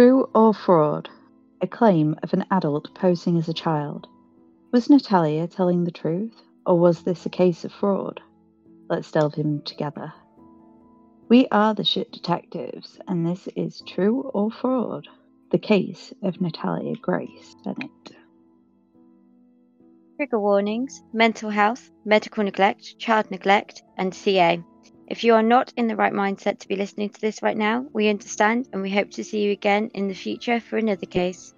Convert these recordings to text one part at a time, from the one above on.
True or fraud? A claim of an adult posing as a child. Was Natalia telling the truth, or was this a case of fraud? Let's delve in together. We are the shit detectives, and this is True or Fraud, the case of Natalia Grace Barnett. Trigger warnings, mental health, medical neglect, child neglect, and CA. If you are not in the right mindset to be listening to this right now, we understand and we hope to see you again in the future for another case.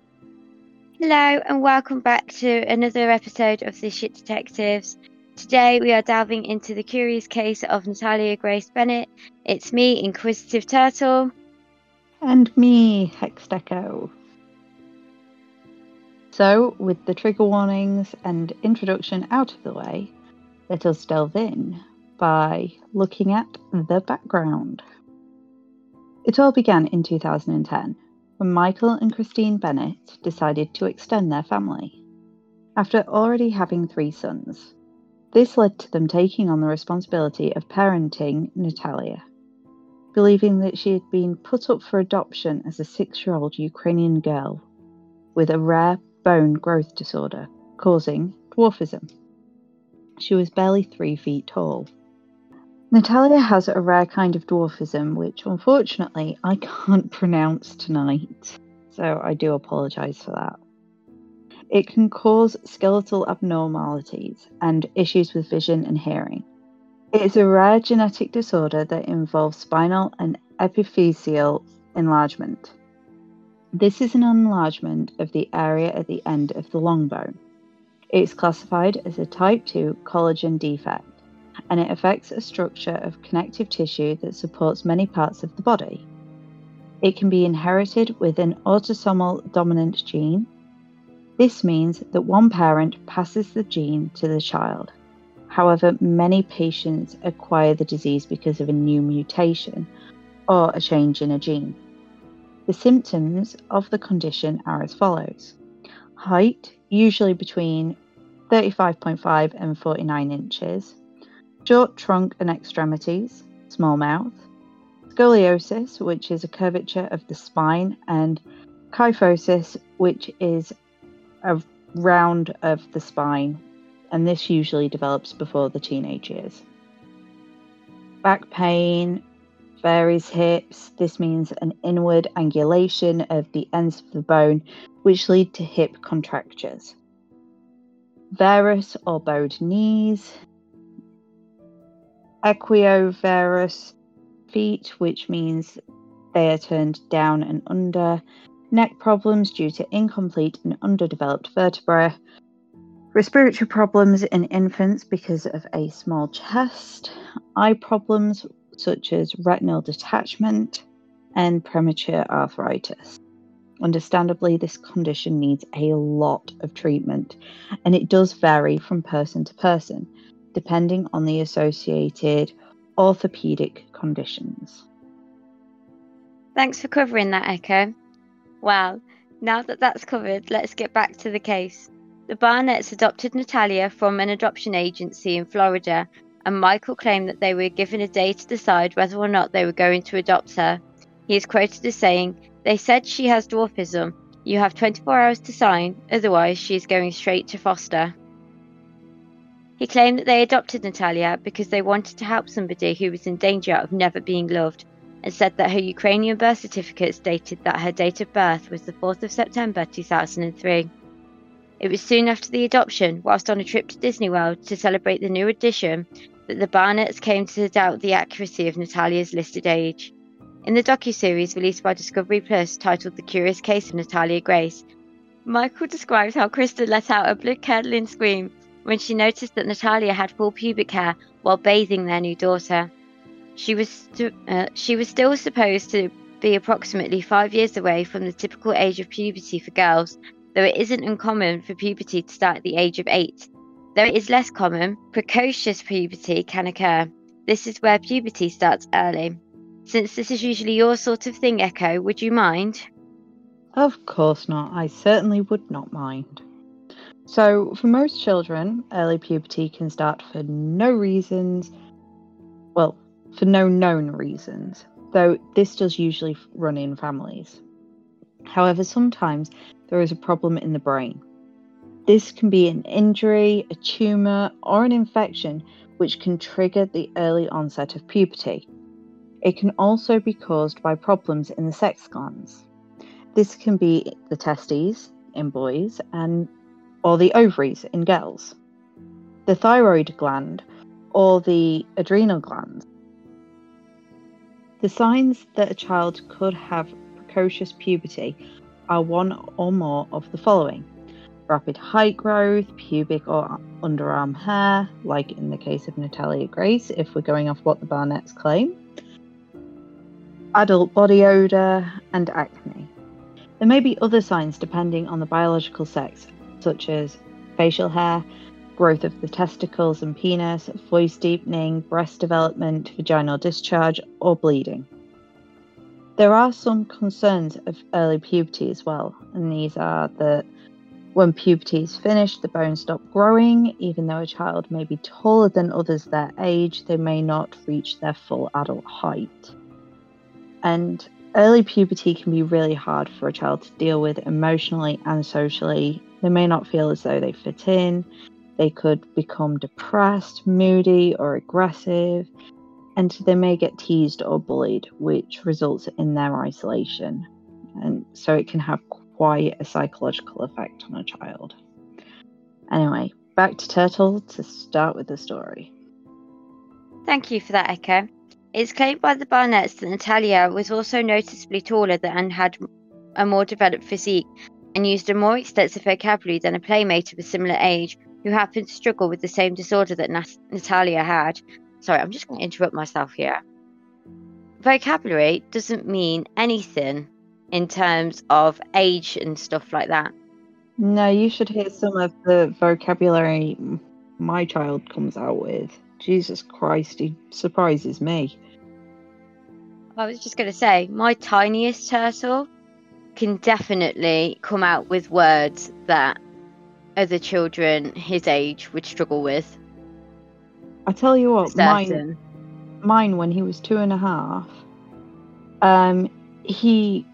Hello, and welcome back to another episode of the Shit Detectives. Today we are delving into the curious case of Natalia Grace Barnett. It's me, Inquisitive Turtle. And me, Hexdeco. So, with the trigger warnings and introduction out of the way, let us delve in by looking at the background. It all began in 2010 when Michael and Christine Barnett decided to extend their family. After already having three sons, this led to them taking on the responsibility of parenting Natalia, believing that she had been put up for adoption as a six year old Ukrainian girl with a rare bone growth disorder causing dwarfism. She was barely three feet tall. Natalia has a rare kind of dwarfism, which unfortunately I can't pronounce tonight, so I do apologise for that. It can cause skeletal abnormalities and issues with vision and hearing. It is a rare genetic disorder that involves spinal and epiphyseal enlargement. This is an enlargement of the area at the end of the long bone. It is classified as a type 2 collagen defect and it affects a structure of connective tissue that supports many parts of the body. It can be inherited with an autosomal dominant gene this means that one parent passes the gene to the child. However, many patients acquire the disease because of a new mutation or a change in a gene. The symptoms of the condition are as follows height, usually between 35.5 and 49 inches, short trunk and extremities, small mouth, scoliosis, which is a curvature of the spine, and kyphosis, which is a round of the spine, and this usually develops before the teenage years. Back pain, varus hips. This means an inward angulation of the ends of the bone, which lead to hip contractures. Varus or bowed knees. Equinovarus feet, which means they are turned down and under, neck problems due to incomplete and underdeveloped vertebrae, respiratory problems in infants because of a small chest, eye problems such as retinal detachment, and premature arthritis. Understandably, this condition needs a lot of treatment, and it does vary from person to person, depending on the associated orthopedic conditions. Thanks for covering that, Echo. Well, now that that's covered, let's get back to the case. The Barnetts adopted Natalia from an adoption agency in Florida, and Michael claimed that they were given a day to decide whether or not they were going to adopt her. He is quoted as saying, They said she has dwarfism. You have 24 hours to sign, otherwise, she is going straight to foster. He claimed that they adopted Natalia because they wanted to help somebody who was in danger of never being loved and said that her Ukrainian birth certificate stated that her date of birth was the 4th of September 2003. It was soon after the adoption, whilst on a trip to Disney World to celebrate the new addition, that the Barnetts came to doubt the accuracy of Natalia's listed age. In the docu-series released by Discovery Plus titled The Curious Case of Natalia Grace, Michael describes how Krista let out a blood-curdling scream when she noticed that Natalia had full pubic hair while bathing their new daughter. She was st- uh, she was still supposed to be approximately five years away from the typical age of puberty for girls, though it isn't uncommon for puberty to start at the age of eight. Though it is less common, precocious puberty can occur. This is where puberty starts early. Since this is usually your sort of thing, Echo, would you mind? Of course not. I certainly would not mind. So, for most children, early puberty can start for no reasons. Well, for no known reasons, though this does usually run in families. However, sometimes there is a problem in the brain. This can be an injury, a tumour, or an infection which can trigger the early onset of puberty. It can also be caused by problems in the sex glands. This can be the testes in boys and or the ovaries in girls, the thyroid gland, or the adrenal glands. The signs that a child could have precocious puberty are one or more of the following rapid height growth, pubic or underarm hair, like in the case of Natalia Grace, if we're going off what the Barnetts claim, adult body odour, and acne. There may be other signs depending on the biological sex, such as facial hair, growth of the testicles and penis, voice deepening, breast development, vaginal discharge, or bleeding. There are some concerns of early puberty as well, and these are that when puberty is finished, the bones stop growing. Even though a child may be taller than others their age, they may not reach their full adult height. And early puberty can be really hard for a child to deal with emotionally and socially. They may not feel as though they fit in. They could become depressed, moody, or aggressive, and they may get teased or bullied, which results in their isolation. And so it can have quite a psychological effect on a child. Anyway, back to Turtle to start with the story. Thank you for that, Echo. It's claimed by the Barnetts that Natalia was also noticeably taller and had a more developed physique and used a more extensive vocabulary than a playmate of a similar age who happened to struggle with the same disorder that Nat- Natalia had. Sorry, I'm just going to interrupt myself here. Vocabulary doesn't mean anything in terms of age and stuff like that. No, you should hear some of the vocabulary my child comes out with. Jesus Christ, he surprises me. I was just going to say, my tiniest turtle can definitely come out with words that other children his age would struggle with. I tell you what, mine, mine when he was two and a half, um, he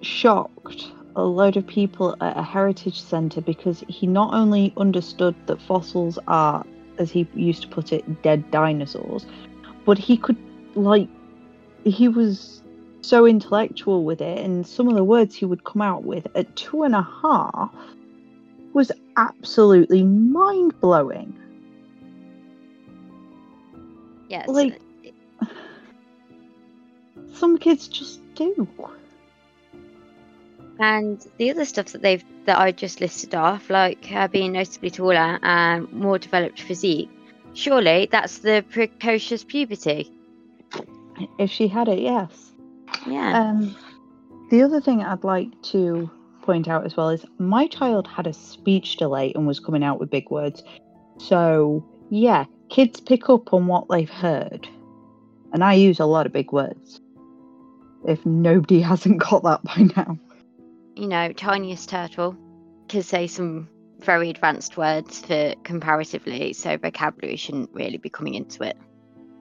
shocked a load of people at a heritage centre because he not only understood that fossils are as he used to put it, dead dinosaurs. But he could, like, he was so intellectual with it, and some of the words he would come out with at two and a half was absolutely mind blowing. Yeah, like, some kids just do. And the other stuff that they've that I just listed off, like uh, being noticeably taller and more developed physique, surely that's the precocious puberty. If she had it, yes. Yeah. Um, the other thing I'd like to point out as well is my child had a speech delay and was coming out with big words. So, yeah, kids pick up on what they've heard. And I use a lot of big words. If nobody hasn't got that by now you know, tiniest turtle can say some very advanced words for comparatively, so vocabulary shouldn't really be coming into it.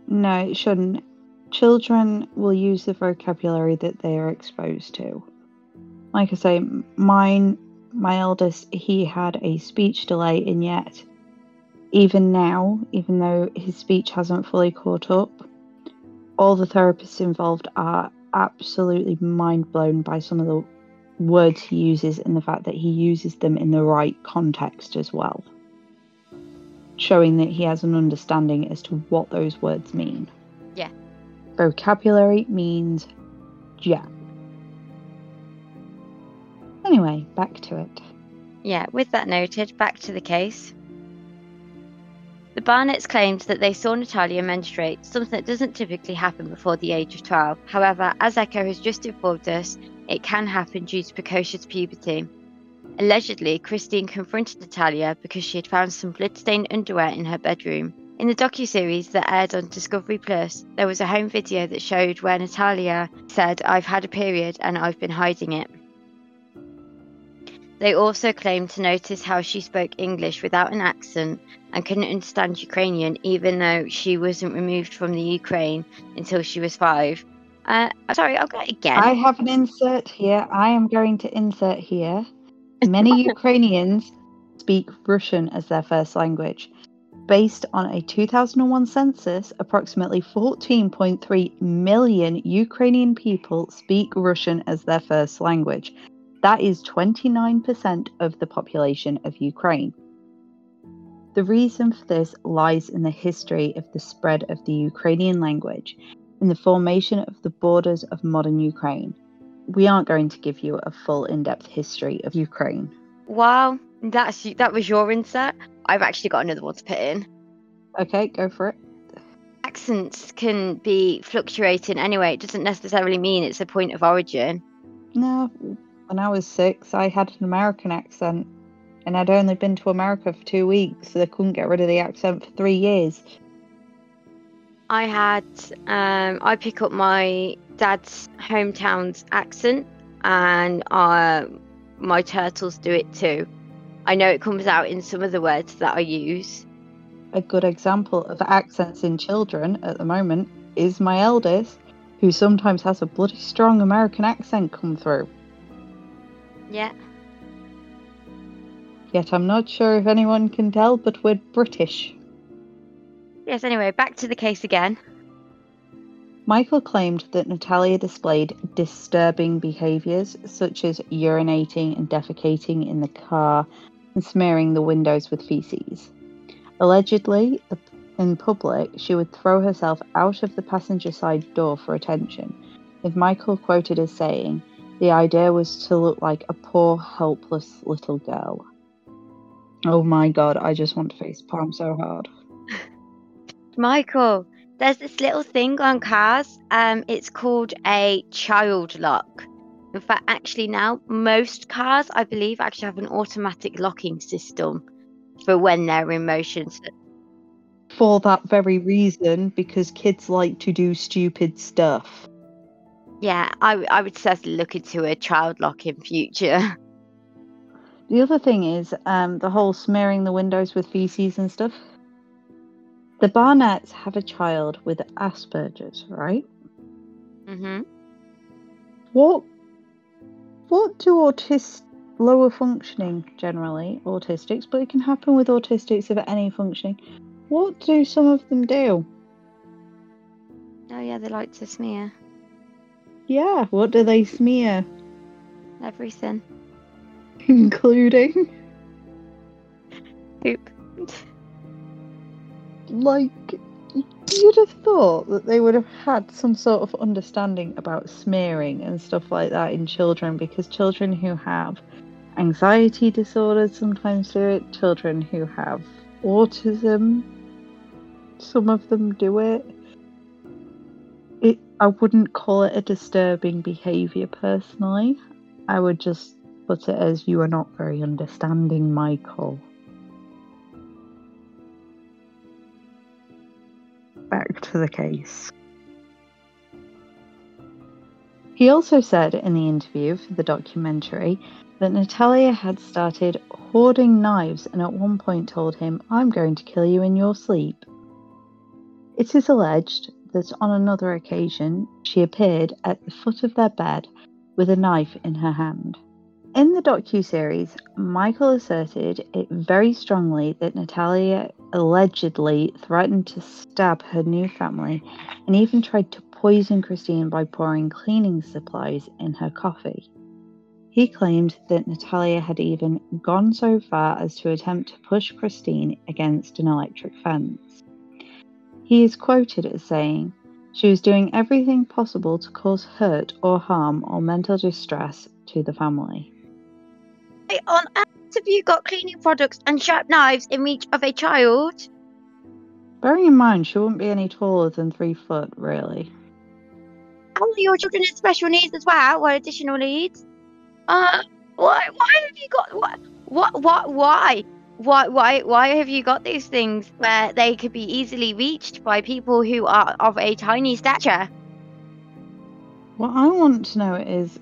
No, it shouldn't. Children will use the vocabulary that they are exposed to. Like I say, mine, my eldest, he had a speech delay, and yet, even now, even though his speech hasn't fully caught up, all the therapists involved are absolutely mind blown by some of the words he uses and the fact that he uses them in the right context as well. Showing that he has an understanding as to what those words mean. Yeah. Vocabulary means jack. Anyway, back to it. Yeah, with that noted, back to the case. The Barnetts claimed that they saw Natalia menstruate, something that doesn't typically happen before the age of 12. However, as Echo has just informed us, it can happen due to precocious puberty. Allegedly, Christine confronted Natalia because she had found some blood-stained underwear in her bedroom. In the docu-series that aired on Discovery Plus, there was a home video that showed where Natalia said, I've had a period and I've been hiding it. They also claimed to notice how she spoke English without an accent and couldn't understand Ukrainian even though she wasn't removed from the Ukraine until she was five Uh, sorry, I'll go again. I have an insert here. I am going to insert here. Many Ukrainians speak Russian as their first language. Based on a 2001 census, approximately 14.3 million Ukrainian people speak Russian as their first language. That is 29% of the population of Ukraine. The reason for this lies in the history of the spread of the Ukrainian language in the formation of the borders of modern Ukraine. We aren't going to give you a full in-depth history of Ukraine. Wow, that's that was your insert. I've actually got another one to put in. Okay, go for it. Accents can be fluctuating anyway. It doesn't necessarily mean it's a point of origin. No, when I was six, I had an American accent, and I'd only been to America for two weeks, so they couldn't get rid of the accent for three years. I had, um, I pick up my dad's hometown's accent, and uh, my turtles do it too. I know it comes out in some of the words that I use. A good example of accents in children at the moment is my eldest, who sometimes has a bloody strong American accent come through. Yeah. Yet I'm not sure if anyone can tell, but we're British. Yes, anyway, back to the case again. Michael claimed that Natalia displayed disturbing behaviours, such as urinating and defecating in the car and smearing the windows with feces. Allegedly, in public, she would throw herself out of the passenger side door for attention, with Michael quoted as saying, The idea was to look like a poor, helpless little girl. Oh my god, I just want to face palm so hard. Michael, there's this little thing on cars. Um, it's called a child lock. In fact, actually, now most cars, I believe, actually have an automatic locking system for when they're in motion. For that very reason, because kids like to do stupid stuff. yeah, I, I would certainly look into a child lock in future. The other thing is um, the whole smearing the windows with feces and stuff. The Barnetts have a child with Asperger's, right? hmm What what do autists lower functioning generally autistics, but it can happen with autistics of any functioning. What do some of them do? Oh yeah, they like to smear Yeah, what do they smear? everything. Including Poop. like you'd have thought that they would have had some sort of understanding about smearing and stuff like that in children because children who have anxiety disorders sometimes do it children who have autism some of them do it. It i wouldn't call it a disturbing behavior personally. I would just put it as you are not very understanding michael to the case. He also said in the interview for the documentary that Natalia had started hoarding knives and at one point told him, I'm going to kill you in your sleep. It is alleged that on another occasion she appeared at the foot of their bed with a knife in her hand. In the docu-series, Michael asserted it very strongly that Natalia allegedly threatened to stab her new family and even tried to poison Christine by pouring cleaning supplies in her coffee. He claimed that Natalia had even gone so far as to attempt to push Christine against an electric fence. He is quoted as saying, She was doing everything possible to cause hurt or harm or mental distress to the family. On have you got cleaning products and sharp knives in reach of a child? Bearing in mind, she wouldn't be any taller than three foot, really. All your children have special needs as well, or additional needs. Uh, why? Why have you got what? What? What? Why? Why? Why? Why have you got these things where they could be easily reached by people who are of a tiny stature? What I want to know is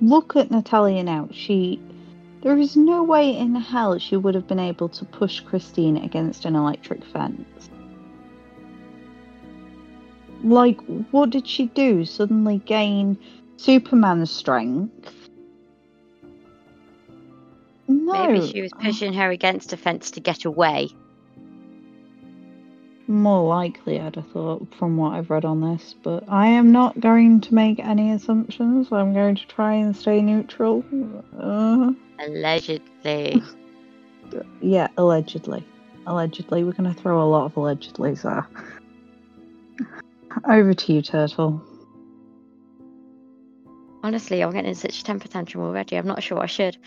look at Natalia now. She. There is no way in hell she would have been able to push Christine against an electric fence. Like, what did she do? Suddenly gain Superman strength? No. Maybe she was pushing her against a fence to get away. More likely, I'd have thought, from what I've read on this, but I am not going to make any assumptions. I'm going to try and stay neutral. Uh, Allegedly. yeah, allegedly. Allegedly. We're going to throw a lot of allegedlys there. Over to you, Turtle. Honestly, I'm getting such a temper tantrum already. I'm not sure I should.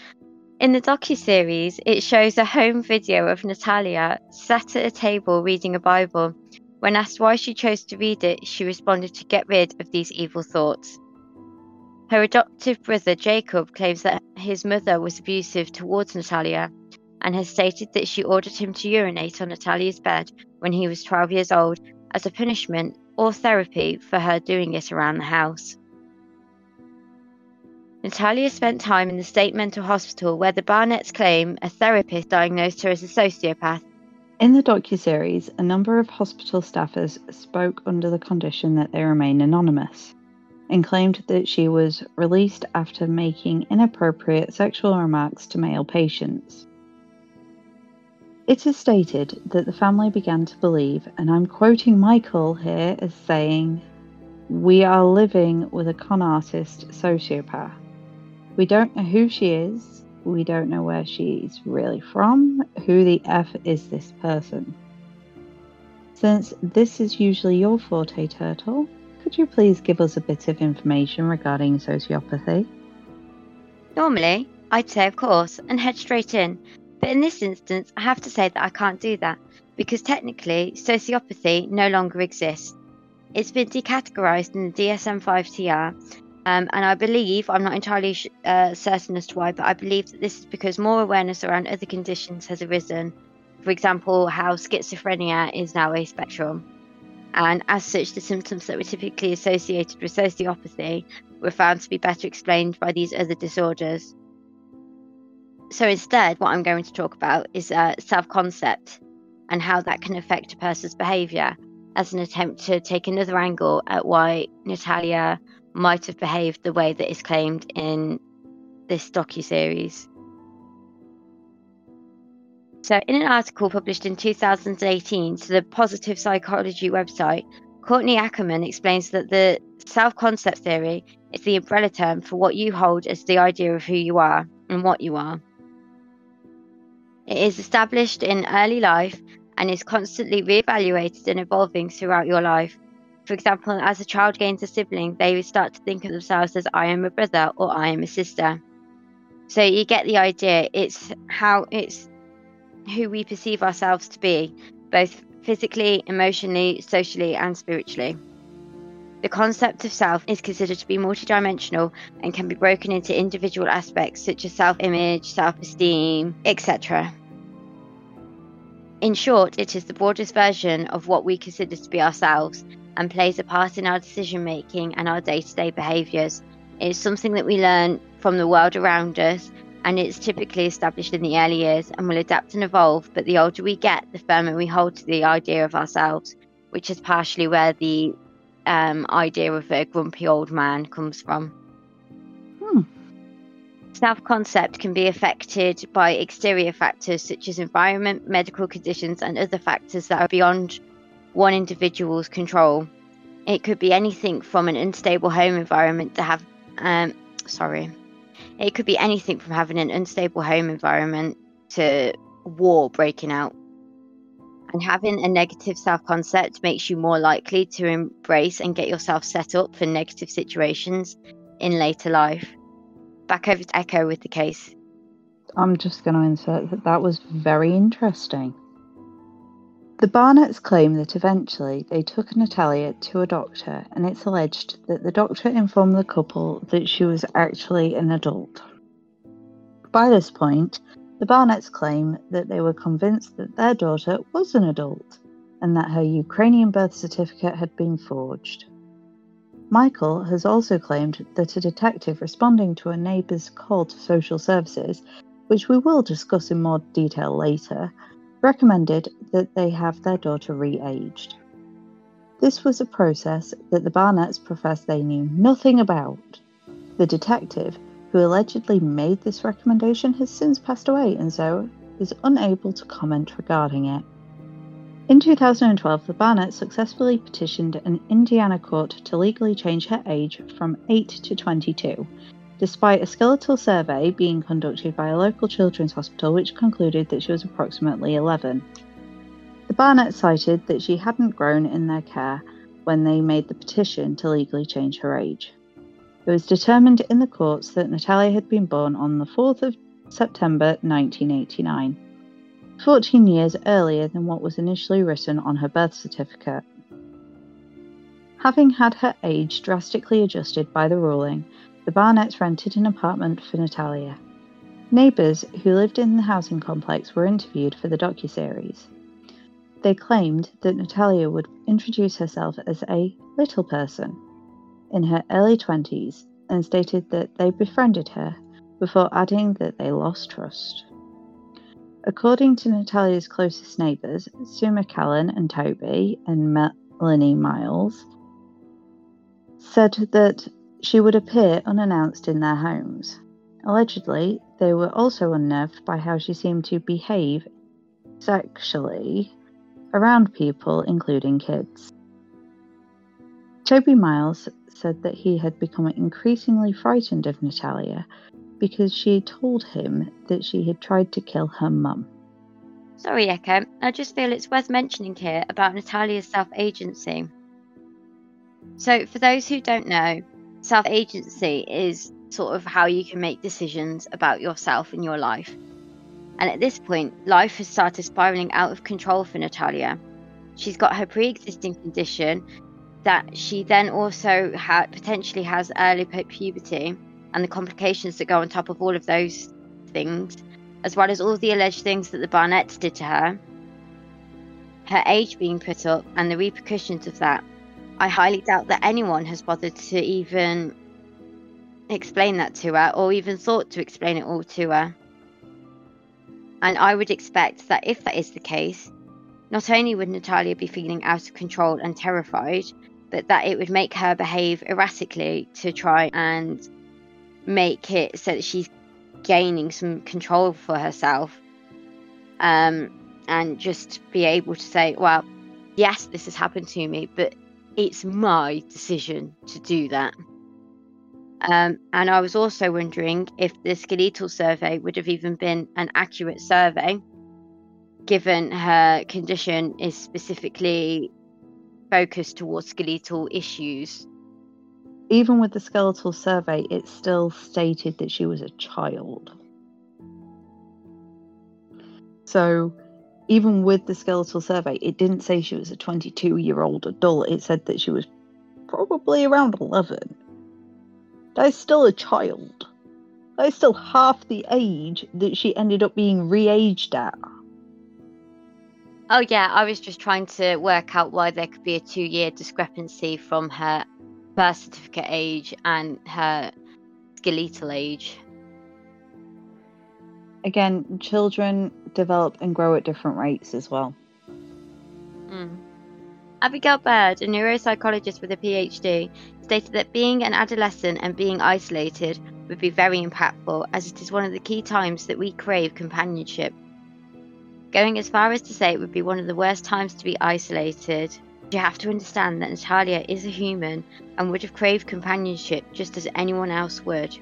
In the docu-series, it shows a home video of Natalia sat at a table reading a Bible. When asked why she chose to read it, she responded to get rid of these evil thoughts. Her adoptive brother Jacob claims that his mother was abusive towards Natalia and has stated that she ordered him to urinate on Natalia's bed when he was 12 years old as a punishment or therapy for her doing it around the house. Natalia spent time in the state mental hospital where the Barnetts claim a therapist diagnosed her as a sociopath. In the docuseries, a number of hospital staffers spoke under the condition that they remain anonymous and claimed that she was released after making inappropriate sexual remarks to male patients. It is stated that the family began to believe, and I'm quoting Michael here as saying, We are living with a con artist sociopath. We don't know who she is. We don't know where she's really from. Who the F is this person? Since this is usually your forte, Turtle, could you please give us a bit of information regarding sociopathy? Normally, I'd say of course and head straight in, but in this instance, I have to say that I can't do that because technically, sociopathy no longer exists. It's been decategorized in the DSM 5 TR um, and I believe, I'm not entirely uh, certain as to why, but I believe that this is because more awareness around other conditions has arisen. For example, how schizophrenia is now a spectrum. And as such, the symptoms that were typically associated with sociopathy were found to be better explained by these other disorders. So instead, what I'm going to talk about is uh, self concept and how that can affect a person's behaviour as an attempt to take another angle at why Natalia might have behaved the way that is claimed in this docu-series. So, in an article published in 2018 to the Positive Psychology website, Courtney Ackerman explains that the self concept theory is the umbrella term for what you hold as the idea of who you are and what you are. It is established in early life and is constantly re-evaluated and evolving throughout your life for example, as a child gains a sibling, they start to think of themselves as I am a brother or I am a sister. So you get the idea. It's how it's who we perceive ourselves to be, both physically, emotionally, socially, and spiritually. The concept of self is considered to be multidimensional and can be broken into individual aspects such as self image, self esteem, etc. In short, it is the broadest version of what we consider to be ourselves and plays a part in our decision making and our day to day behaviours. It's something that we learn from the world around us, and it's typically established in the early years and will adapt and evolve. But the older we get, the firmer we hold to the idea of ourselves, which is partially where the um, idea of a grumpy old man comes from. Hmm. Self concept can be affected by exterior factors such as environment, medical conditions, and other factors that are beyond one individual's control. It could be anything from an unstable home environment to have, um, sorry, it could be anything from having an unstable home environment to war breaking out. And having a negative self concept makes you more likely to embrace and get yourself set up for negative situations in later life. Back over to Echo with the case. I'm just going to insert that that was very interesting. The Barnetts claim that eventually they took Natalia to a doctor, and it's alleged that the doctor informed the couple that she was actually an adult. By this point, the Barnetts claim that they were convinced that their daughter was an adult and that her Ukrainian birth certificate had been forged. Michael has also claimed that a detective responding to a neighbour's call to social services, which we will discuss in more detail later, recommended that they have their daughter re aged. This was a process that the Barnetts professed they knew nothing about. The detective who allegedly made this recommendation has since passed away and so is unable to comment regarding it. In 2012, the Barnetts successfully petitioned an Indiana court to legally change her age from 8 to 22, despite a skeletal survey being conducted by a local children's hospital which concluded that she was approximately 11. The Barnetts cited that she hadn't grown in their care when they made the petition to legally change her age. It was determined in the courts that Natalia had been born on the 4th of September 1989, 14 years earlier than what was initially written on her birth certificate. Having had her age drastically adjusted by the ruling, the Barnetts rented an apartment for Natalia. Neighbours who lived in the housing complex were interviewed for the docuseries. They claimed that Natalia would introduce herself as a little person in her early 20s and stated that they befriended her before adding that they lost trust. According to Natalia's closest neighbours, Sue McCallan and Toby and Melanie Miles, said that she would appear unannounced in their homes. Allegedly, they were also unnerved by how she seemed to behave sexually around people, including kids. Toby Miles said that he had become increasingly frightened of Natalia because she told him that she had tried to kill her mum. Sorry, Echo. I just feel it's worth mentioning here about Natalia's self agency. So, for those who don't know, self agency is sort of how you can make decisions about yourself and your life. And at this point, life has started spiraling out of control for Natalia. She's got her pre existing condition that she then also ha- potentially has early puberty and the complications that go on top of all of those things, as well as all the alleged things that the Barnetts did to her, her age being put up, and the repercussions of that. I highly doubt that anyone has bothered to even explain that to her or even thought to explain it all to her. And I would expect that if that is the case, not only would Natalia be feeling out of control and terrified, but that it would make her behave erratically to try and make it so that she's gaining some control for herself um, and just be able to say, well, yes, this has happened to me, but it's my decision to do that. Um, and I was also wondering if the skeletal survey would have even been an accurate survey, given her condition is specifically focused towards skeletal issues. Even with the skeletal survey, it still stated that she was a child. So, even with the skeletal survey, it didn't say she was a 22 year old adult. It said that she was probably around 11. That is still a child. That is still half the age that she ended up being re aged at. Oh, yeah, I was just trying to work out why there could be a two year discrepancy from her birth certificate age and her skeletal age. Again, children develop and grow at different rates as well. Mm. Abigail Bird, a neuropsychologist with a PhD, stated that being an adolescent and being isolated would be very impactful as it is one of the key times that we crave companionship. Going as far as to say it would be one of the worst times to be isolated, you have to understand that Natalia is a human and would have craved companionship just as anyone else would.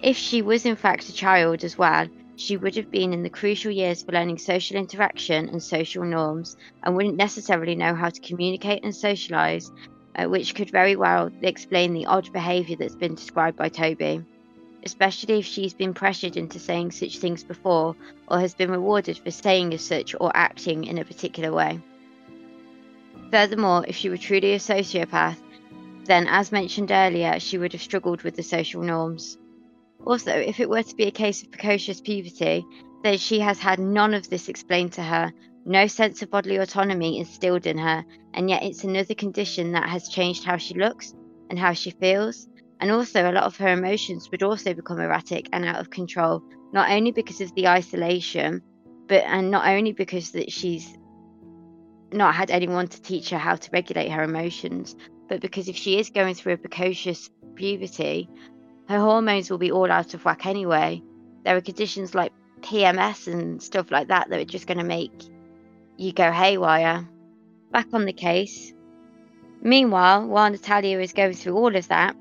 If she was in fact a child as well, she would have been in the crucial years for learning social interaction and social norms and wouldn't necessarily know how to communicate and socialise, uh, which could very well explain the odd behaviour that's been described by Toby, especially if she's been pressured into saying such things before or has been rewarded for saying as such or acting in a particular way. Furthermore, if she were truly a sociopath, then, as mentioned earlier, she would have struggled with the social norms. Also, if it were to be a case of precocious puberty, then she has had none of this explained to her, no sense of bodily autonomy instilled in her, and yet it's another condition that has changed how she looks and how she feels. And also, a lot of her emotions would also become erratic and out of control, not only because of the isolation, but and not only because that she's not had anyone to teach her how to regulate her emotions, but because if she is going through a precocious puberty, her hormones will be all out of whack anyway. There are conditions like PMS and stuff like that that are just going to make you go haywire. Back on the case. Meanwhile, while Natalia is going through all of that,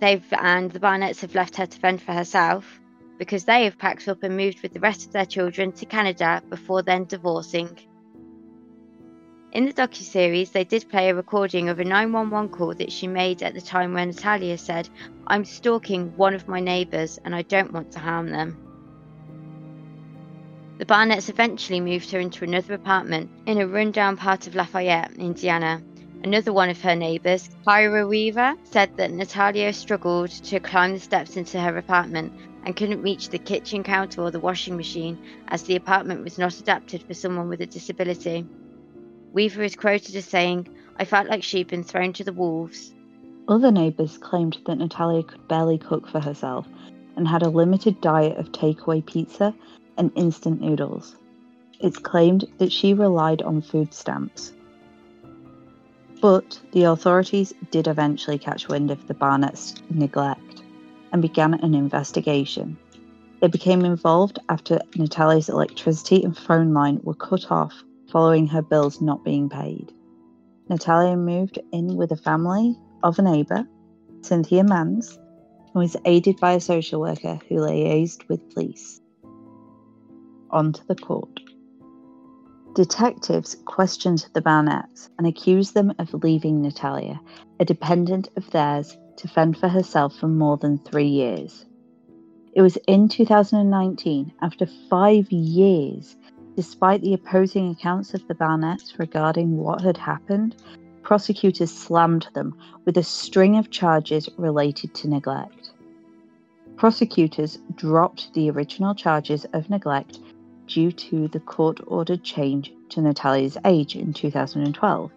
they've and the Barnetts have left her to fend for herself because they have packed up and moved with the rest of their children to Canada before then divorcing. In the docu-series, they did play a recording of a 911 call that she made at the time when Natalia said, I'm stalking one of my neighbours and I don't want to harm them. The Barnetts eventually moved her into another apartment in a rundown part of Lafayette, Indiana. Another one of her neighbours, Kyra Weaver, said that Natalia struggled to climb the steps into her apartment and couldn't reach the kitchen counter or the washing machine as the apartment was not adapted for someone with a disability. Weaver is quoted as saying, I felt like she'd been thrown to the wolves. Other neighbours claimed that Natalia could barely cook for herself and had a limited diet of takeaway pizza and instant noodles. It's claimed that she relied on food stamps. But the authorities did eventually catch wind of the Barnett's neglect and began an investigation. They became involved after Natalia's electricity and phone line were cut off following her bills not being paid. Natalia moved in with a family of a neighbour, Cynthia Mans, and was aided by a social worker who liaised with police onto the court. Detectives questioned the Barnetts and accused them of leaving Natalia, a dependent of theirs, to fend for herself for more than three years. It was in 2019, after five years, despite the opposing accounts of the Barnetts regarding what had happened, prosecutors slammed them with a string of charges related to neglect. Prosecutors dropped the original charges of neglect due to the court ordered change to Natalia's age in 2012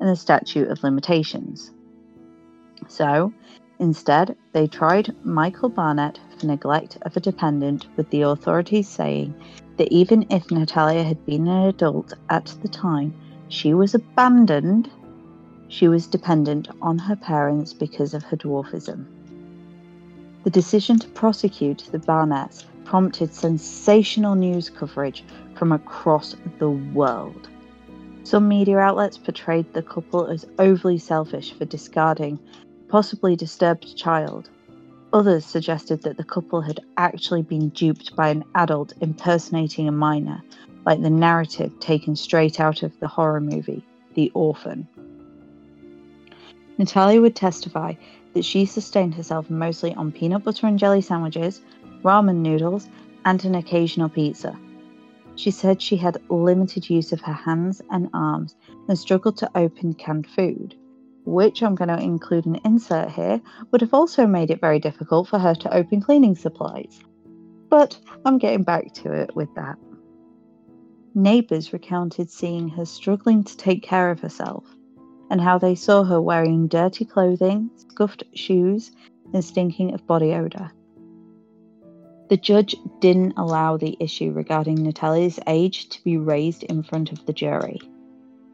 and the statute of limitations. So, instead, they tried Michael Barnett for neglect of a dependent, with the authorities saying that even if Natalia had been an adult at the time she was abandoned, she was dependent on her parents because of her dwarfism. The decision to prosecute the Barnetts prompted sensational news coverage from across the world. Some media outlets portrayed the couple as overly selfish for discarding a possibly disturbed child. Others suggested that the couple had actually been duped by an adult impersonating a minor, like the narrative taken straight out of the horror movie, The Orphan. Natalia would testify that she sustained herself mostly on peanut butter and jelly sandwiches, ramen noodles, and an occasional pizza. She said she had limited use of her hands and arms and struggled to open canned food, which I'm going to include an insert here, would have also made it very difficult for her to open cleaning supplies. But I'm getting back to it with that. Neighbours recounted seeing her struggling to take care of herself and how they saw her wearing dirty clothing, scuffed shoes, and stinking of body odour. The judge didn't allow the issue regarding Natalia's age to be raised in front of the jury.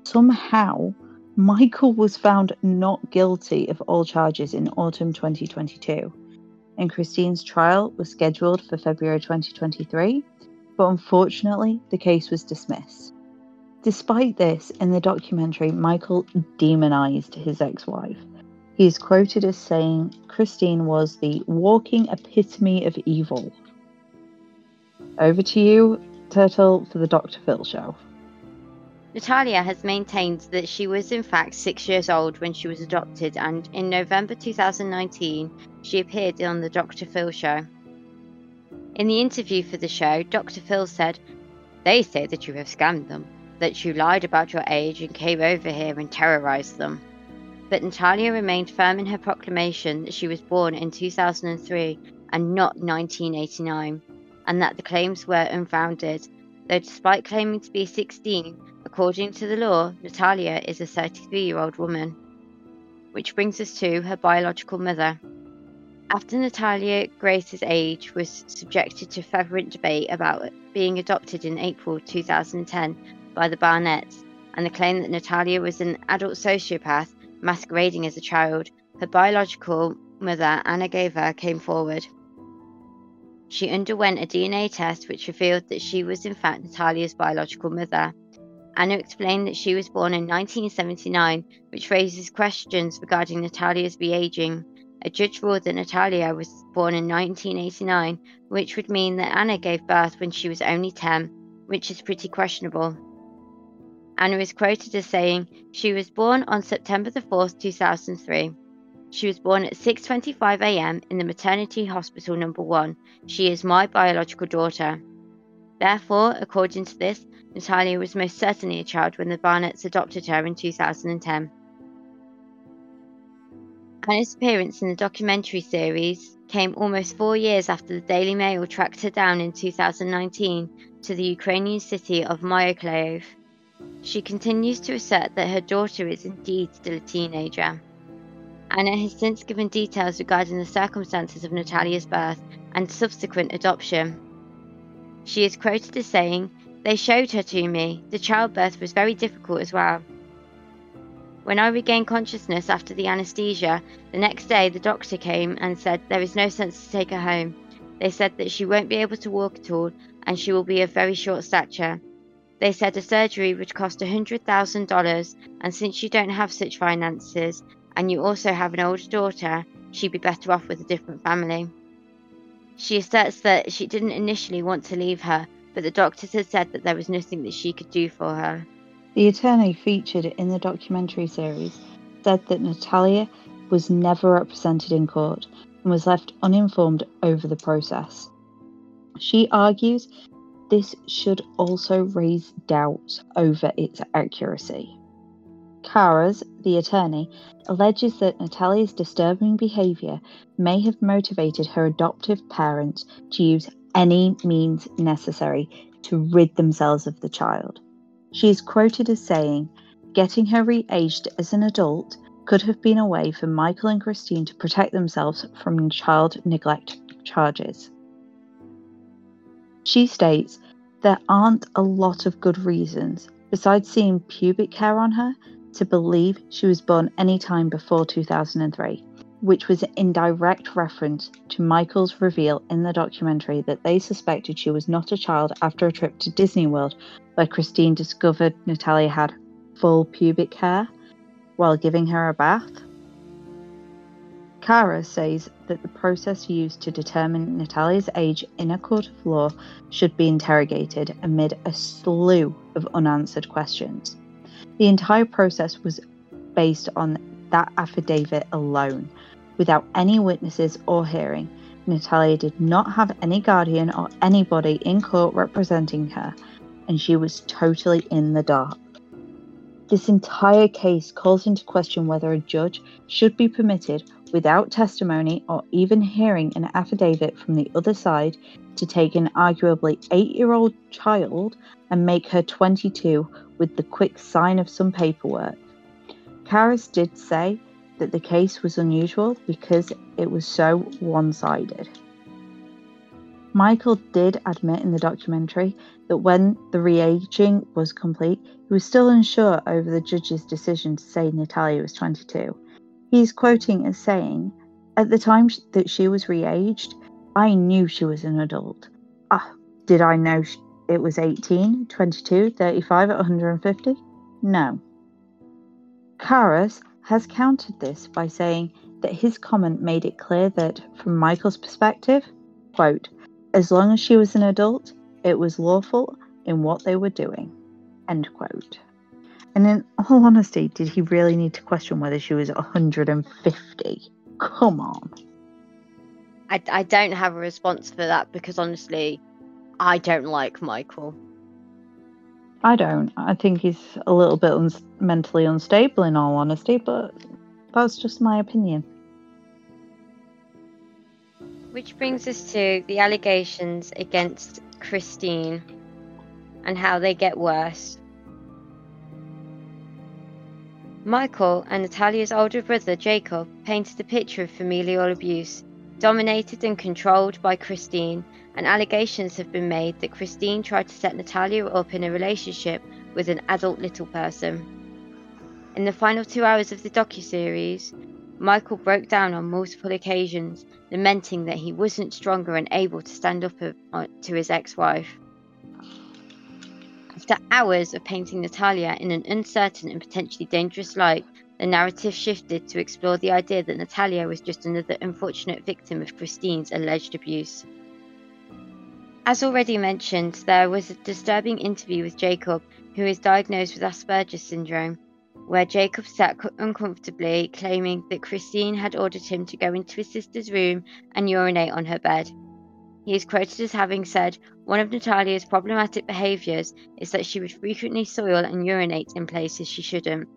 Somehow, Michael was found not guilty of all charges in autumn 2022, and Christine's trial was scheduled for February 2023, but unfortunately, the case was dismissed. Despite this, in the documentary, Michael demonized his ex wife. He is quoted as saying Christine was the walking epitome of evil. Over to you, Turtle, for the Dr. Phil show. Natalia has maintained that she was in fact six years old when she was adopted, and in November 2019, she appeared on the Dr. Phil show. In the interview for the show, Dr. Phil said, They say that you have scammed them, that you lied about your age and came over here and terrorized them. But Natalia remained firm in her proclamation that she was born in 2003 and not 1989 and that the claims were unfounded, though despite claiming to be 16, according to the law, Natalia is a 33 year old woman. Which brings us to her biological mother. After Natalia Grace's age was subjected to fervent debate about being adopted in April 2010 by the Barnetts, and the claim that Natalia was an adult sociopath masquerading as a child, her biological mother, Anna Gava, came forward. She underwent a DNA test which revealed that she was in fact Natalia's biological mother. Anna explained that she was born in 1979, which raises questions regarding Natalia's re-aging. A judge ruled that Natalia was born in 1989, which would mean that Anna gave birth when she was only 10, which is pretty questionable. Anna is quoted as saying, She was born on September the 4th, 2003. She was born at 6:25 a.m. in the maternity hospital number 1. She is my biological daughter. Therefore, according to this, Natalia was most certainly a child when the Barnetts adopted her in 2010. Anna's appearance in the documentary series came almost four years after the Daily Mail tracked her down in 2019 to the Ukrainian city of Mykolaiv. She continues to assert that her daughter is indeed still a teenager. Anna has since given details regarding the circumstances of Natalia's birth and subsequent adoption. She is quoted as saying, They showed her to me. The childbirth was very difficult as well. When I regained consciousness after the anaesthesia, the next day the doctor came and said there is no sense to take her home. They said that she won't be able to walk at all and she will be of very short stature. They said a surgery would cost $100,000, and since you don't have such finances and you also have an older daughter, she'd be better off with a different family. She asserts that she didn't initially want to leave her, but the doctors had said that there was nothing that she could do for her. The attorney featured in the documentary series said that Natalia was never represented in court and was left uninformed over the process. She argues this should also raise doubts over its accuracy. Karas, the attorney, alleges that Natalia's disturbing behaviour may have motivated her adoptive parents to use any means necessary to rid themselves of the child. She is quoted as saying, Getting her re aged as an adult could have been a way for Michael and Christine to protect themselves from child neglect charges. She states there aren't a lot of good reasons, besides seeing pubic hair on her, to believe she was born any time before 2003, which was in direct reference to Michael's reveal in the documentary that they suspected she was not a child after a trip to Disney World, where Christine discovered Natalia had full pubic hair while giving her a bath. Kara says that the process used to determine Natalia's age in a court of law should be interrogated amid a slew of unanswered questions. The entire process was based on that affidavit alone, without any witnesses or hearing. Natalia did not have any guardian or anybody in court representing her, and she was totally in the dark. This entire case calls into question whether a judge should be permitted without testimony or even hearing an affidavit from the other side to take an arguably eight year old child and make her 22 with the quick sign of some paperwork. Karas did say that the case was unusual because it was so one sided. Michael did admit in the documentary that when the re-aging was complete, he was still unsure over the judge's decision to say Natalia was 22. He's quoting as saying, At the time that she was re aged, I knew she was an adult. Ah, did I know it was 18, 22, 35 at 150? No. Karas has countered this by saying that his comment made it clear that, from Michael's perspective, quote, as long as she was an adult, it was lawful in what they were doing, end quote. And in all honesty, did he really need to question whether she was 150? Come on. I, I don't have a response for that because honestly, I don't like Michael. I don't. I think he's a little bit un- mentally unstable, in all honesty, but that's just my opinion. Which brings us to the allegations against Christine and how they get worse. Michael and Natalia's older brother Jacob painted a picture of familial abuse, dominated and controlled by Christine, and allegations have been made that Christine tried to set Natalia up in a relationship with an adult little person. In the final two hours of the docu-series, Michael broke down on multiple occasions, lamenting that he wasn't stronger and able to stand up uh, to his ex-wife. After hours of painting Natalia in an uncertain and potentially dangerous light, the narrative shifted to explore the idea that Natalia was just another unfortunate victim of Christine's alleged abuse. As already mentioned, there was a disturbing interview with Jacob, who is diagnosed with Asperger's syndrome, where Jacob sat uncomfortably, claiming that Christine had ordered him to go into his sister's room and urinate on her bed. He is quoted as having said, One of Natalia's problematic behaviours is that she would frequently soil and urinate in places she shouldn't.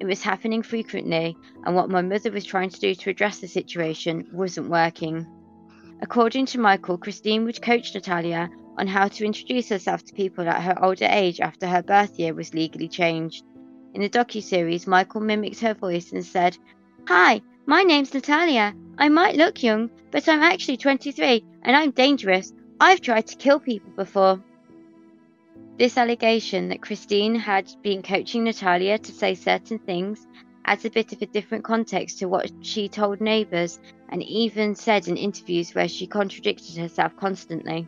It was happening frequently, and what my mother was trying to do to address the situation wasn't working. According to Michael, Christine would coach Natalia on how to introduce herself to people at her older age after her birth year was legally changed. In the docu-series, Michael mimicked her voice and said, Hi, my name's Natalia. I might look young, but I'm actually 23 and I'm dangerous. I've tried to kill people before. This allegation that Christine had been coaching Natalia to say certain things adds a bit of a different context to what she told neighbours and even said in interviews where she contradicted herself constantly.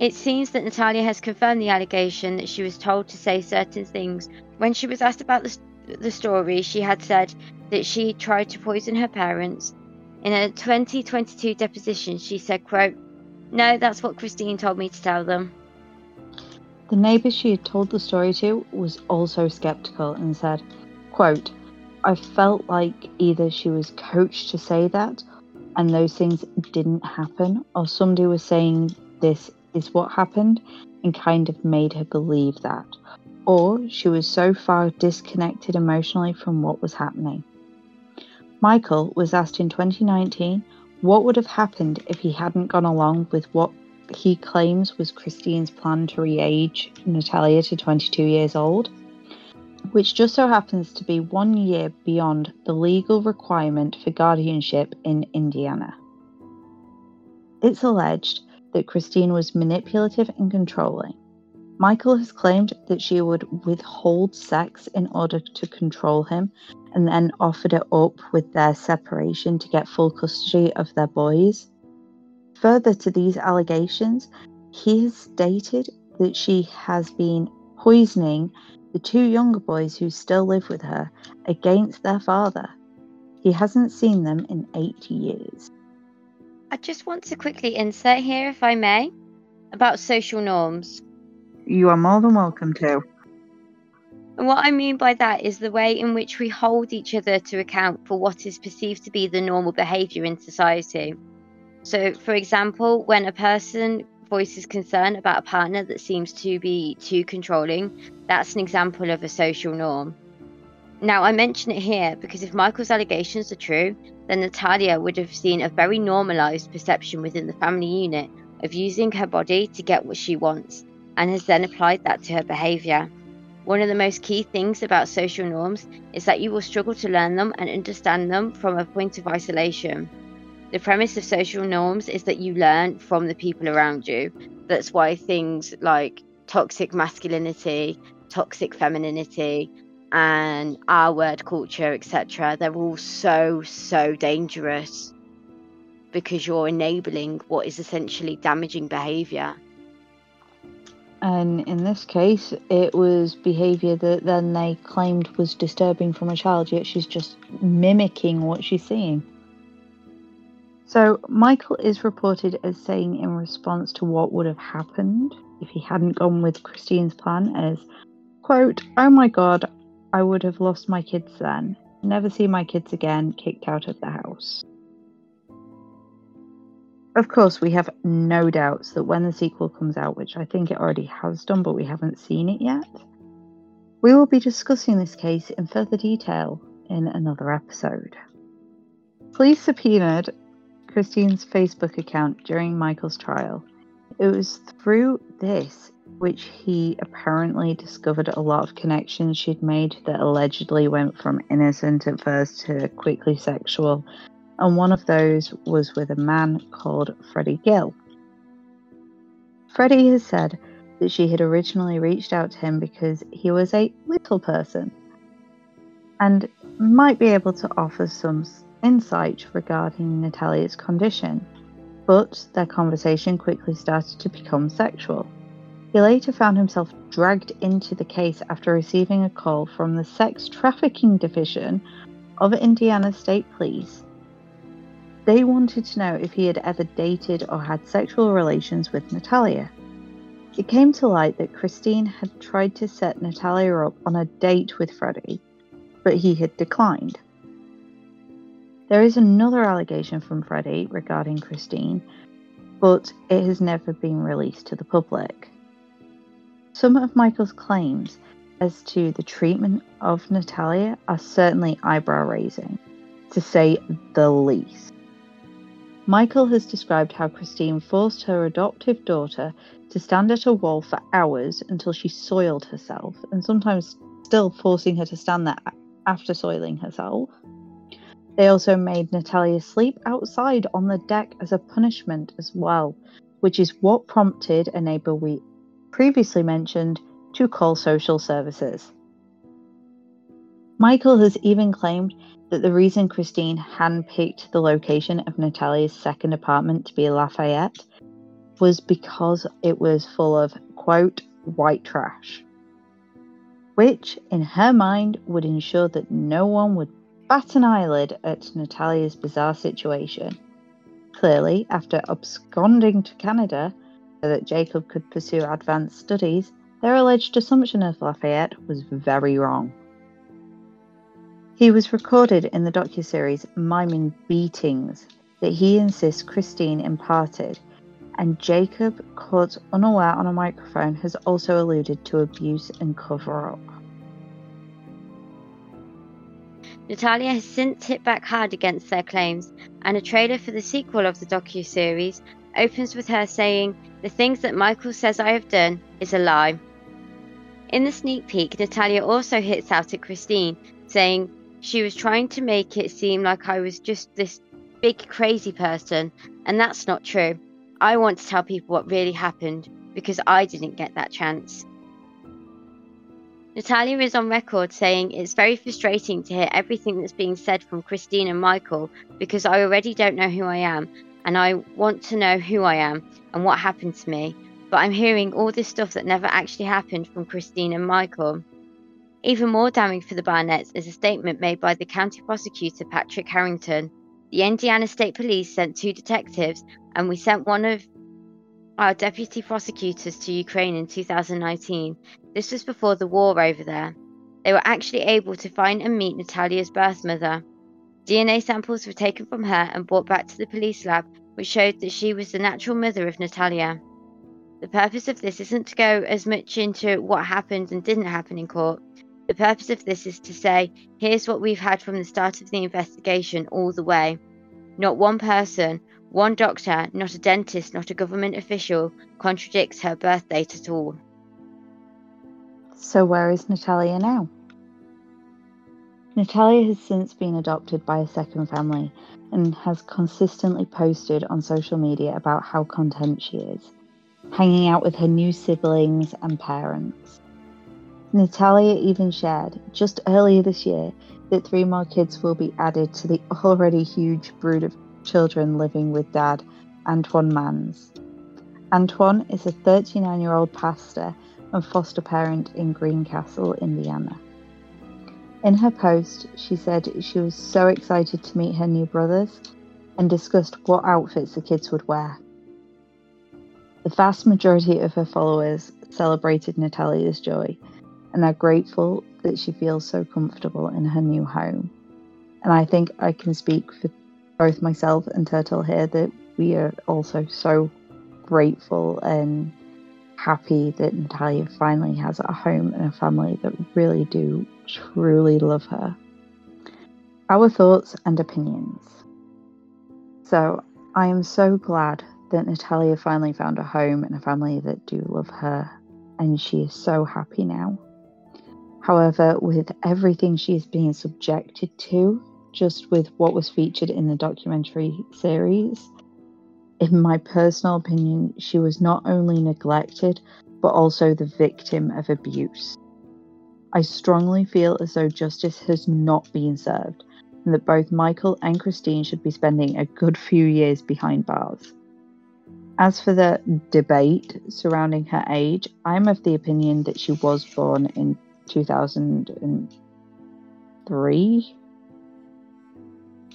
It seems that Natalia has confirmed the allegation that she was told to say certain things. When she was asked about the, the story, she had said that she tried to poison her parents. In a 2022 deposition, she said, quote, no, that's what Christine told me to tell them. The neighbour she had told the story to was also skeptical and said, quote, I felt like either she was coached to say that and those things didn't happen, or somebody was saying this is what happened and kind of made her believe that, or she was so far disconnected emotionally from what was happening. Michael was asked in 2019 what would have happened if he hadn't gone along with what he claims was Christine's plan to re age Natalia to 22 years old, which just so happens to be one year beyond the legal requirement for guardianship in Indiana. It's alleged that Christine was manipulative and controlling. Michael has claimed that she would withhold sex in order to control him and then offered it up with their separation to get full custody of their boys. Further to these allegations, he has stated that she has been poisoning the two younger boys who still live with her against their father. He hasn't seen them in eight years. I just want to quickly insert here, if I may, about social norms. You are more than welcome to. And what I mean by that is the way in which we hold each other to account for what is perceived to be the normal behaviour in society. So, for example, when a person voices concern about a partner that seems to be too controlling, that's an example of a social norm. Now, I mention it here because if Michael's allegations are true, then Natalia would have seen a very normalised perception within the family unit of using her body to get what she wants, and has then applied that to her behaviour. One of the most key things about social norms is that you will struggle to learn them and understand them from a point of isolation. The premise of social norms is that you learn from the people around you. That's why things like toxic masculinity, toxic femininity, and our word culture, etc., they're all so, so dangerous because you're enabling what is essentially damaging behavior. And in this case, it was behaviour that then they claimed was disturbing from a child, yet she's just mimicking what she's seeing. So, Michael is reported as saying in response to what would have happened if he hadn't gone with Christine's plan as, quote, Oh my god, I would have lost my kids then. Never see my kids again, kicked out of the house. Of course, we have no doubts that when the sequel comes out, which I think it already has done, but we haven't seen it yet, we will be discussing this case in further detail in another episode. Police subpoenaed Christine's Facebook account during Michael's trial. It was through this which he apparently discovered a lot of connections she'd made that allegedly went from innocent at first to quickly sexual and one of those was with a man called Freddie Gill. Freddie has said that she had originally reached out to him because he was a little person and might be able to offer some insight regarding Natalia's condition. But their conversation quickly started to become sexual. He later found himself dragged into the case after receiving a call from the Sex Trafficking Division of Indiana State Police. They wanted to know if he had ever dated or had sexual relations with Natalia. It came to light that Christine had tried to set Natalia up on a date with Freddie, but he had declined. There is another allegation from Freddie regarding Christine, but it has never been released to the public. Some of Michael's claims as to the treatment of Natalia are certainly eyebrow raising, to say the least. Michael has described how Christine forced her adoptive daughter to stand at a wall for hours until she soiled herself, and sometimes still forcing her to stand there after soiling herself. They also made Natalia sleep outside on the deck as a punishment as well, which is what prompted a neighbour we previously mentioned to call social services. Michael has even claimed that the reason Christine handpicked the location of Natalia's second apartment to be Lafayette was because it was full of, quote, white trash, which, in her mind, would ensure that no one would bat an eyelid at Natalia's bizarre situation. Clearly, after absconding to Canada so that Jacob could pursue advanced studies, their alleged assumption of Lafayette was very wrong. He was recorded in the docuseries Miming Beatings that he insists Christine imparted and Jacob, caught unaware on a microphone, has also alluded to abuse and cover up. Natalia has since hit back hard against their claims, and a trailer for the sequel of the docu-series opens with her saying, "The things that Michael says I have done is a lie." In the sneak peek, Natalia also hits out at Christine, saying she was trying to make it seem like I was just this big crazy person, and that's not true. I want to tell people what really happened because I didn't get that chance. Natalia is on record saying it's very frustrating to hear everything that's being said from Christine and Michael because I already don't know who I am and I want to know who I am and what happened to me. But I'm hearing all this stuff that never actually happened from Christine and Michael. Even more damning for the Barnetts is a statement made by the county prosecutor Patrick Harrington. The Indiana State Police sent two detectives and we sent one of our deputy prosecutors to Ukraine in 2019. This was before the war over there. They were actually able to find and meet Natalia's birth mother. DNA samples were taken from her and brought back to the police lab, which showed that she was the natural mother of Natalia. The purpose of this isn't to go as much into what happened and didn't happen in court. The purpose of this is to say, here's what we've had from the start of the investigation all the way. Not one person, one doctor, not a dentist, not a government official, contradicts her birth date at all. So, where is Natalia now? Natalia has since been adopted by a second family and has consistently posted on social media about how content she is, hanging out with her new siblings and parents. Natalia even shared just earlier this year that three more kids will be added to the already huge brood of children living with dad, Antwon Mans. Antwon is a 39 year old pastor and foster parent in Greencastle, Indiana. In her post, she said she was so excited to meet her new brothers and discussed what outfits the kids would wear. The vast majority of her followers celebrated Natalia's joy and are grateful that she feels so comfortable in her new home. And I think I can speak for both myself and Turtle here that we are also so grateful and happy that Natalia finally has a home and a family that really do truly love her. Our thoughts and opinions. So, I am so glad that Natalia finally found a home and a family that do love her, and she is so happy now. However, with everything she is being subjected to, just with what was featured in the documentary series, in my personal opinion, she was not only neglected, but also the victim of abuse. I strongly feel as though justice has not been served, and that both Michael and Christine should be spending a good few years behind bars. As for the debate surrounding her age, I'm of the opinion that she was born in 2003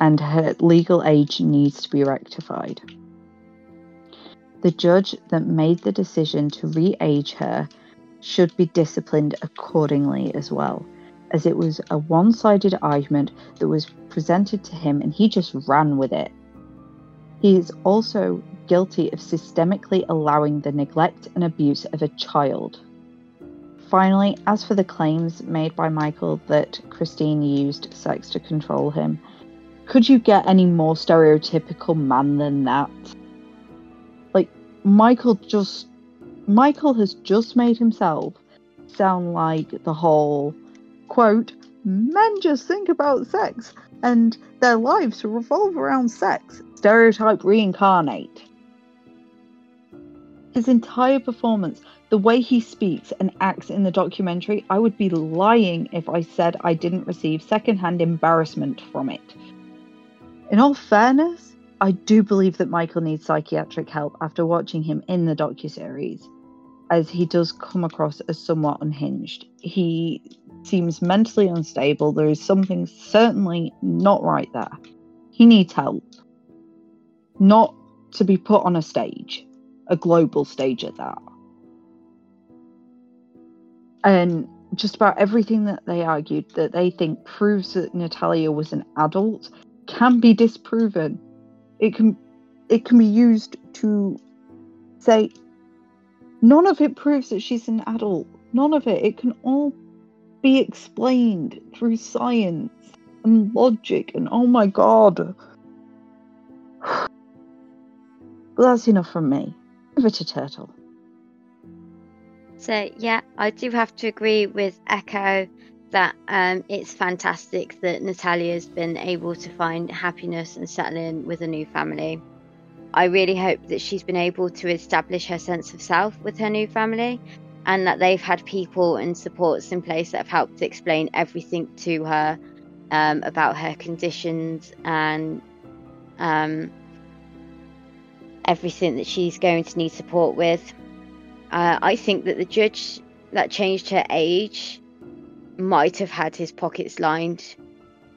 and her legal age needs to be rectified. The judge that made the decision to re age her should be disciplined accordingly as well, as it was a one sided argument that was presented to him and he just ran with it. He is also guilty of systemically allowing the neglect and abuse of a child. Finally, as for the claims made by Michael that Christine used sex to control him, could you get any more stereotypical man than that? Like, Michael just. Michael has just made himself sound like the whole quote, men just think about sex and their lives revolve around sex stereotype reincarnate. His entire performance, the way he speaks and acts in the documentary, I would be lying if I said I didn't receive secondhand embarrassment from it. In all fairness, I do believe that Michael needs psychiatric help after watching him in the docuseries, as he does come across as somewhat unhinged. He seems mentally unstable. There is something certainly not right there. He needs help not to be put on a stage, a global stage at that. And just about everything that they argued that they think proves that Natalia was an adult can be disproven. It can it can be used to say none of it proves that she's an adult. None of it. It can all be explained through science and logic and oh my god. But that's enough from me. Over to Turtle. So, yeah, I do have to agree with Echo that um, it's fantastic that Natalia's been able to find happiness and settle in with a new family. I really hope that she's been able to establish her sense of self with her new family and that they've had people and supports in place that have helped explain everything to her um, about her conditions and um, everything that she's going to need support with. Uh, I think that the judge that changed her age might have had his pockets lined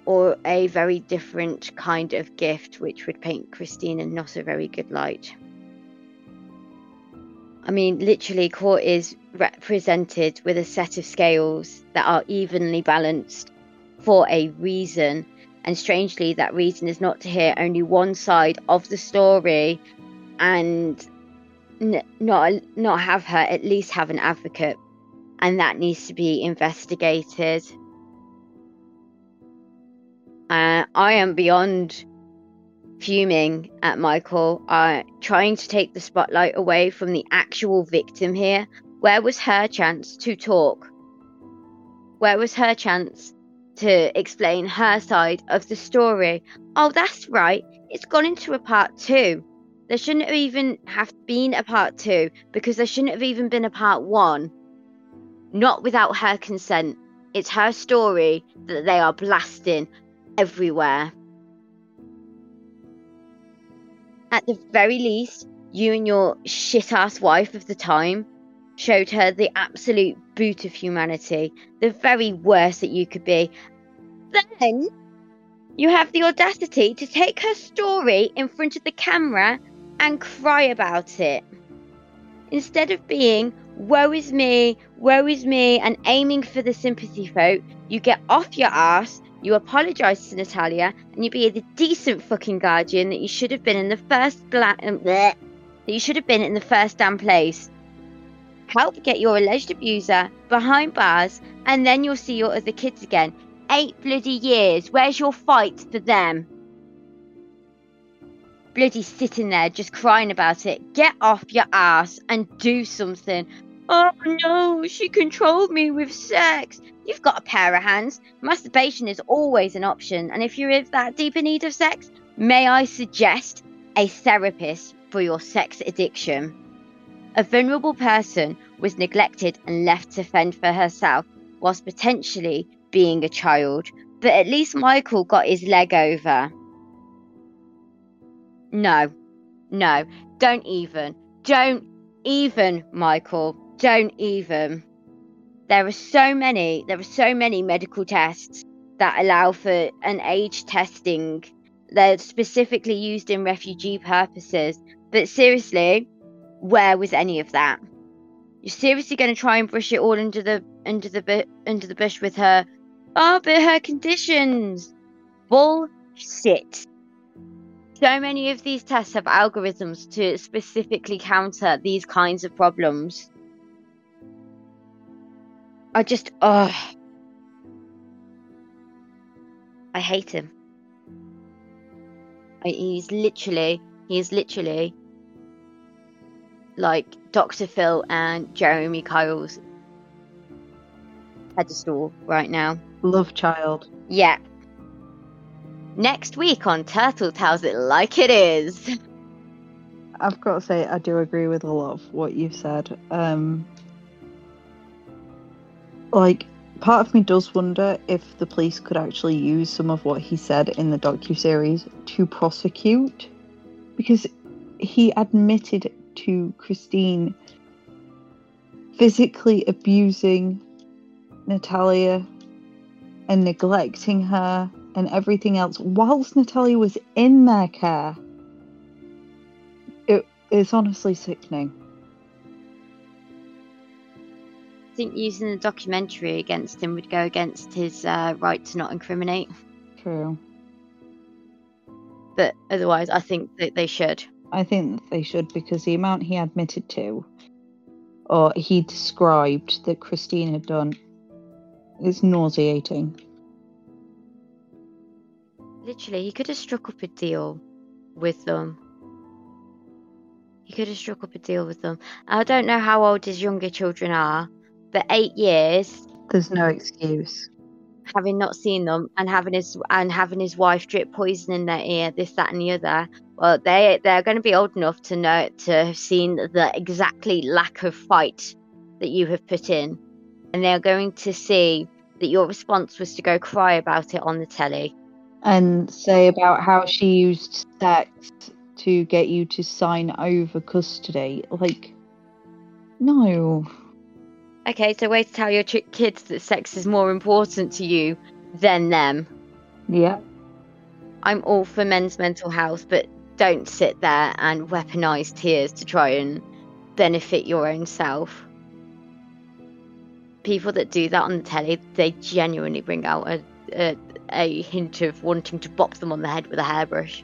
or a very different kind of gift which would paint Christine in not a very good light. I mean, literally, court is represented with a set of scales that are evenly balanced for a reason. And strangely, that reason is not to hear only one side of the story and n- not not have her at least have an advocate, and that needs to be investigated. Uh, I am beyond fuming at Michael, uh, trying to take the spotlight away from the actual victim here. Where was her chance to talk? Where was her chance to explain her side of the story? Oh, that's right, it's gone into a part two. There shouldn't have even have been a part two because there shouldn't have even been a part one. Not without her consent. It's her story that they are blasting everywhere. At the very least, you and your shit ass wife of the time showed her the absolute boot of humanity, the very worst that you could be. Then you have the audacity to take her story in front of the camera and cry about it. Instead of being, woe is me, woe is me, and aiming for the sympathy vote, you get off your ass, you apologise to Natalia, and you be the decent fucking guardian that you should have been in the first bla- um, bleh, that you should have been in the first damn place. Help get your alleged abuser behind bars, and then you'll see your other kids again. Eight bloody years. Where's your fight for them? bloody sitting there just crying about it. Get off your ass and do something. Oh no, she controlled me with sex. You've got a pair of hands. Masturbation is always an option, and if you're that deep in need of sex, may I suggest a therapist for your sex addiction? A vulnerable person was neglected and left to fend for herself whilst potentially being a child, but at least Michael got his leg over. No, no, don't even. Don't even, Michael. Don't even. There are so many, there are so many medical tests that allow for an age testing. They're specifically used in refugee purposes. But seriously, where was any of that? You're seriously going to try and brush it all under the under the under the bush with her? Oh, but her conditions. Bullshit. So many of these tests have algorithms to specifically counter these kinds of problems. I just, oh, I hate him. He's literally, he is literally like Dr. Phil and Jeremy Kyle's pedestal right now. Love child. Yeah. Next week on Turtle Tells It Like It Is. I've got to say, I do agree with a lot of what you've said. Um, like, part of me does wonder if the police could actually use some of what he said in the docu series to prosecute, because he admitted to Christine physically abusing Natalia and neglecting her and everything else whilst Natalia was in their care. It is honestly sickening. Think using the documentary against him would go against his uh, right to not incriminate. True. But otherwise, I think that they should. I think they should because the amount he admitted to, or he described that Christine had done, is nauseating. Literally, he could have struck up a deal with them. He could have struck up a deal with them. I don't know how old his younger children are, but eight years. There's no excuse. Having not seen them and having his and having his wife drip poison in their ear, this, that, and the other. Well, they they're going to be old enough to know to have seen the exactly lack of fight that you have put in, and they're going to see that your response was to go cry about it on the telly and say about how she used sex to get you to sign over custody. Like, no. Okay, so way to tell your kids that sex is more important to you than them. Yeah. I'm all for men's mental health, but don't sit there and weaponize tears to try and benefit your own self. People that do that on the telly, they genuinely bring out a, a, a hint of wanting to bop them on the head with a hairbrush.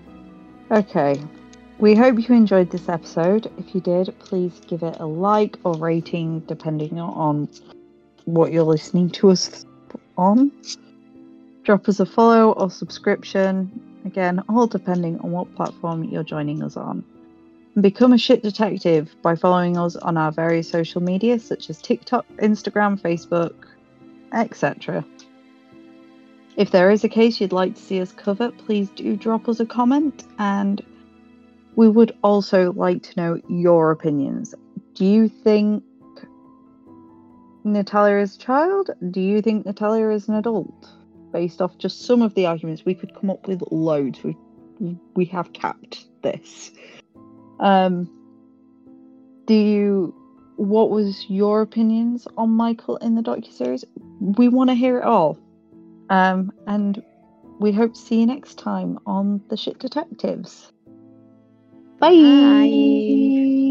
Okay. We hope you enjoyed this episode. If you did, please give it a like or rating, depending on what you're listening to us on. Drop us a follow or subscription. Again, all depending on what platform you're joining us on. Become a shit detective by following us on our various social media such as TikTok, Instagram, Facebook, etc. If there is a case you'd like to see us cover, please do drop us a comment and we would also like to know your opinions. Do you think Natalia is a child? Do you think Natalia is an adult? Based off just some of the arguments, we could come up with loads. We we have capped this. Um, do you? What was your opinions on Michael in the docu series? We want to hear it all. Um, and we hope to see you next time on the Shit Detectives. Bye. Bye.